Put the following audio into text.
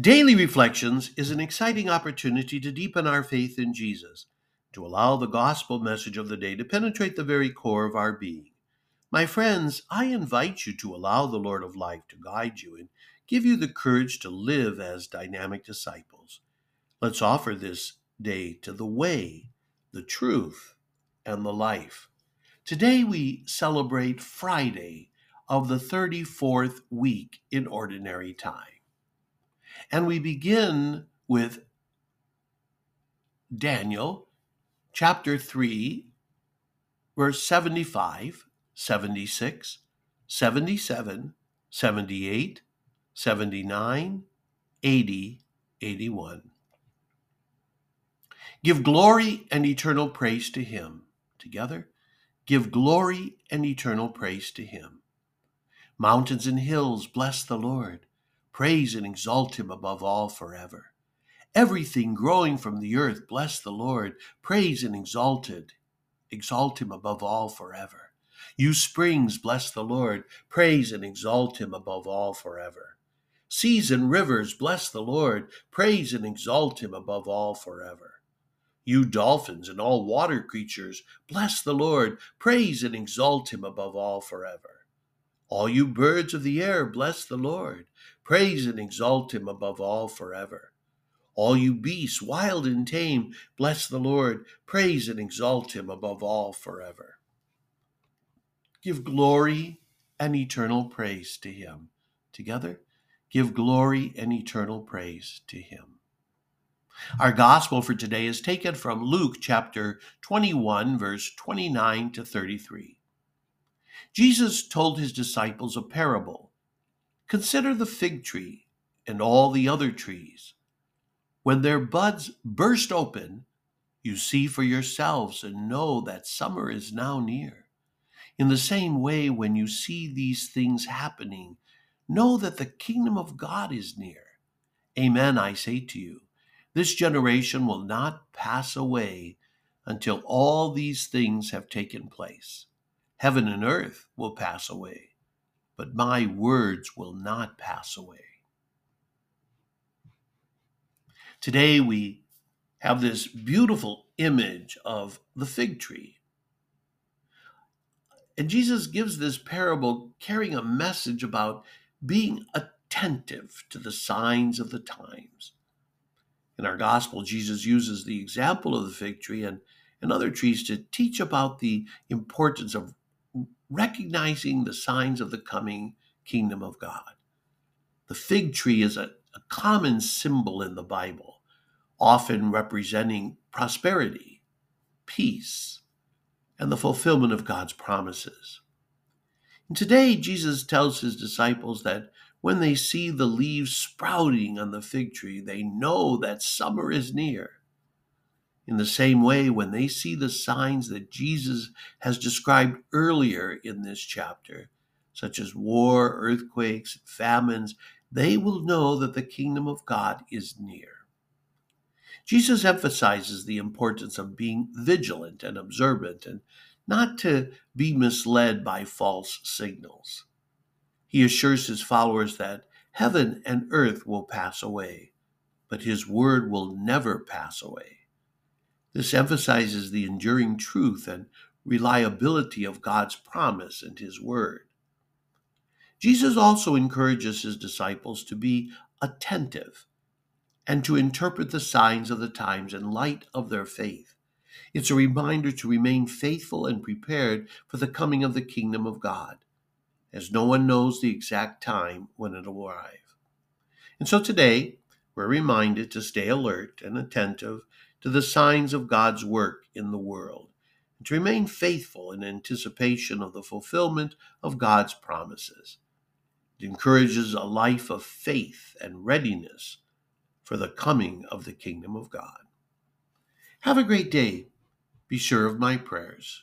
Daily Reflections is an exciting opportunity to deepen our faith in Jesus, to allow the gospel message of the day to penetrate the very core of our being. My friends, I invite you to allow the Lord of life to guide you and give you the courage to live as dynamic disciples. Let's offer this day to the way, the truth, and the life. Today we celebrate Friday of the 34th week in Ordinary Time. And we begin with Daniel chapter 3, verse 75, 76, 77, 78, 79, 80, 81. Give glory and eternal praise to him. Together, give glory and eternal praise to him. Mountains and hills, bless the Lord. Praise and exalt him above all forever. Everything growing from the earth, bless the Lord. Praise and exalted, exalt him above all forever. You springs, bless the Lord. Praise and exalt him above all forever. Seas and rivers, bless the Lord. Praise and exalt him above all forever. You dolphins and all water creatures, bless the Lord. Praise and exalt him above all forever. All you birds of the air, bless the Lord. Praise and exalt him above all forever. All you beasts, wild and tame, bless the Lord. Praise and exalt him above all forever. Give glory and eternal praise to him. Together, give glory and eternal praise to him. Our gospel for today is taken from Luke chapter 21, verse 29 to 33. Jesus told his disciples a parable Consider the fig tree and all the other trees. When their buds burst open, you see for yourselves and know that summer is now near. In the same way, when you see these things happening, know that the kingdom of God is near. Amen, I say to you. This generation will not pass away until all these things have taken place. Heaven and earth will pass away, but my words will not pass away. Today we have this beautiful image of the fig tree. And Jesus gives this parable carrying a message about being attentive to the signs of the times. In our gospel, Jesus uses the example of the fig tree and, and other trees to teach about the importance of recognizing the signs of the coming kingdom of God. The fig tree is a, a common symbol in the Bible, often representing prosperity, peace, and the fulfillment of God's promises. And today, Jesus tells his disciples that when they see the leaves sprouting on the fig tree, they know that summer is near. In the same way, when they see the signs that Jesus has described earlier in this chapter, such as war, earthquakes, famines, they will know that the kingdom of God is near. Jesus emphasizes the importance of being vigilant and observant and not to be misled by false signals. He assures his followers that heaven and earth will pass away, but his word will never pass away. This emphasizes the enduring truth and reliability of God's promise and His Word. Jesus also encourages His disciples to be attentive and to interpret the signs of the times in light of their faith. It's a reminder to remain faithful and prepared for the coming of the kingdom of God, as no one knows the exact time when it will arrive. And so today, we're reminded to stay alert and attentive to the signs of God's work in the world, and to remain faithful in anticipation of the fulfillment of God's promises. It encourages a life of faith and readiness for the coming of the kingdom of God. Have a great day. Be sure of my prayers.